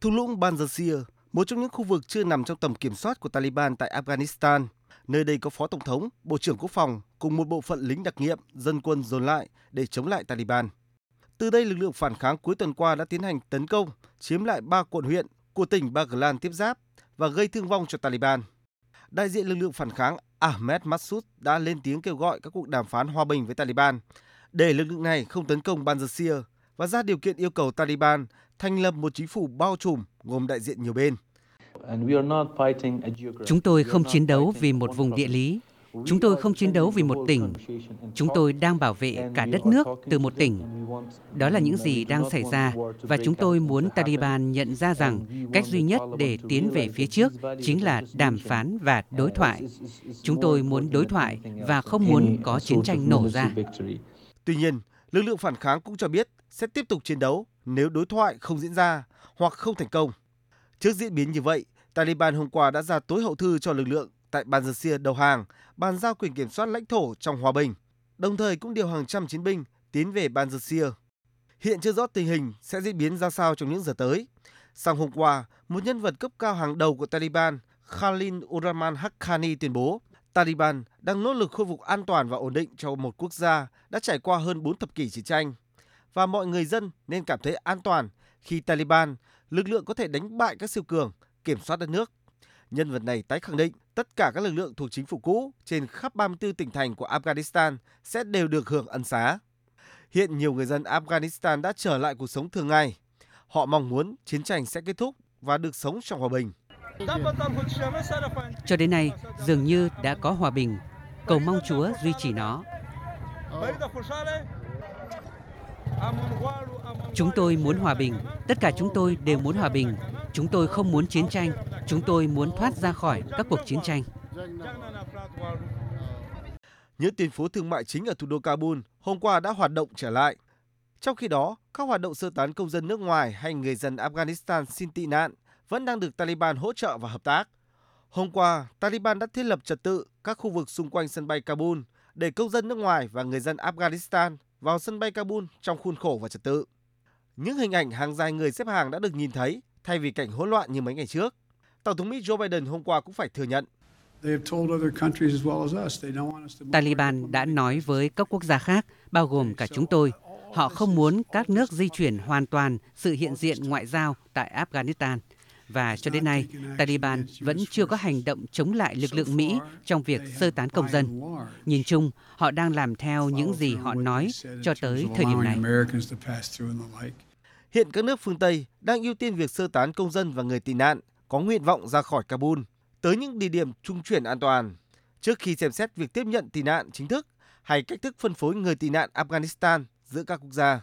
Thung lũng Banjashir, một trong những khu vực chưa nằm trong tầm kiểm soát của Taliban tại Afghanistan. Nơi đây có phó tổng thống, bộ trưởng quốc phòng cùng một bộ phận lính đặc nhiệm, dân quân dồn lại để chống lại Taliban. Từ đây, lực lượng phản kháng cuối tuần qua đã tiến hành tấn công, chiếm lại ba quận huyện của tỉnh Baghlan tiếp giáp và gây thương vong cho Taliban. Đại diện lực lượng phản kháng Ahmed Massoud đã lên tiếng kêu gọi các cuộc đàm phán hòa bình với Taliban để lực lượng này không tấn công Banjashir và ra điều kiện yêu cầu Taliban thành lập một chính phủ bao trùm gồm đại diện nhiều bên. Chúng tôi không chiến đấu vì một vùng địa lý, chúng tôi không chiến đấu vì một tỉnh. Chúng tôi đang bảo vệ cả đất nước từ một tỉnh. Đó là những gì đang xảy ra và chúng tôi muốn Taliban nhận ra rằng cách duy nhất để tiến về phía trước chính là đàm phán và đối thoại. Chúng tôi muốn đối thoại và không muốn có chiến tranh nổ ra. Tuy nhiên, lực lượng phản kháng cũng cho biết sẽ tiếp tục chiến đấu nếu đối thoại không diễn ra hoặc không thành công. Trước diễn biến như vậy, Taliban hôm qua đã ra tối hậu thư cho lực lượng tại Banjashir đầu hàng, bàn giao quyền kiểm soát lãnh thổ trong hòa bình, đồng thời cũng điều hàng trăm chiến binh tiến về Banjashir. Hiện chưa rõ tình hình sẽ diễn biến ra sao trong những giờ tới. Sang hôm qua, một nhân vật cấp cao hàng đầu của Taliban, Khalil Uraman Haqqani tuyên bố Taliban đang nỗ lực khôi phục an toàn và ổn định cho một quốc gia đã trải qua hơn 4 thập kỷ chiến tranh. Và mọi người dân nên cảm thấy an toàn khi Taliban, lực lượng có thể đánh bại các siêu cường, kiểm soát đất nước. Nhân vật này tái khẳng định tất cả các lực lượng thuộc chính phủ cũ trên khắp 34 tỉnh thành của Afghanistan sẽ đều được hưởng ân xá. Hiện nhiều người dân Afghanistan đã trở lại cuộc sống thường ngày. Họ mong muốn chiến tranh sẽ kết thúc và được sống trong hòa bình. Cho đến nay, dường như đã có hòa bình. Cầu mong Chúa duy trì nó. Chúng tôi muốn hòa bình, tất cả chúng tôi đều muốn hòa bình. Chúng tôi không muốn chiến tranh, chúng tôi muốn thoát ra khỏi các cuộc chiến tranh. Những tuyến phố thương mại chính ở thủ đô Kabul hôm qua đã hoạt động trở lại. Trong khi đó, các hoạt động sơ tán công dân nước ngoài hay người dân Afghanistan xin tị nạn vẫn đang được Taliban hỗ trợ và hợp tác. Hôm qua, Taliban đã thiết lập trật tự các khu vực xung quanh sân bay Kabul để công dân nước ngoài và người dân Afghanistan vào sân bay Kabul trong khuôn khổ và trật tự. Những hình ảnh hàng dài người xếp hàng đã được nhìn thấy thay vì cảnh hỗn loạn như mấy ngày trước. Tổng thống Mỹ Joe Biden hôm qua cũng phải thừa nhận. Taliban đã nói với các quốc gia khác, bao gồm cả chúng tôi, họ không muốn các nước di chuyển hoàn toàn sự hiện diện ngoại giao tại Afghanistan. Và cho đến nay, Taliban vẫn chưa có hành động chống lại lực lượng Mỹ trong việc sơ tán công dân. Nhìn chung, họ đang làm theo những gì họ nói cho tới thời điểm này. Hiện các nước phương Tây đang ưu tiên việc sơ tán công dân và người tị nạn có nguyện vọng ra khỏi Kabul tới những địa điểm trung chuyển an toàn trước khi xem xét việc tiếp nhận tị nạn chính thức hay cách thức phân phối người tị nạn Afghanistan giữa các quốc gia.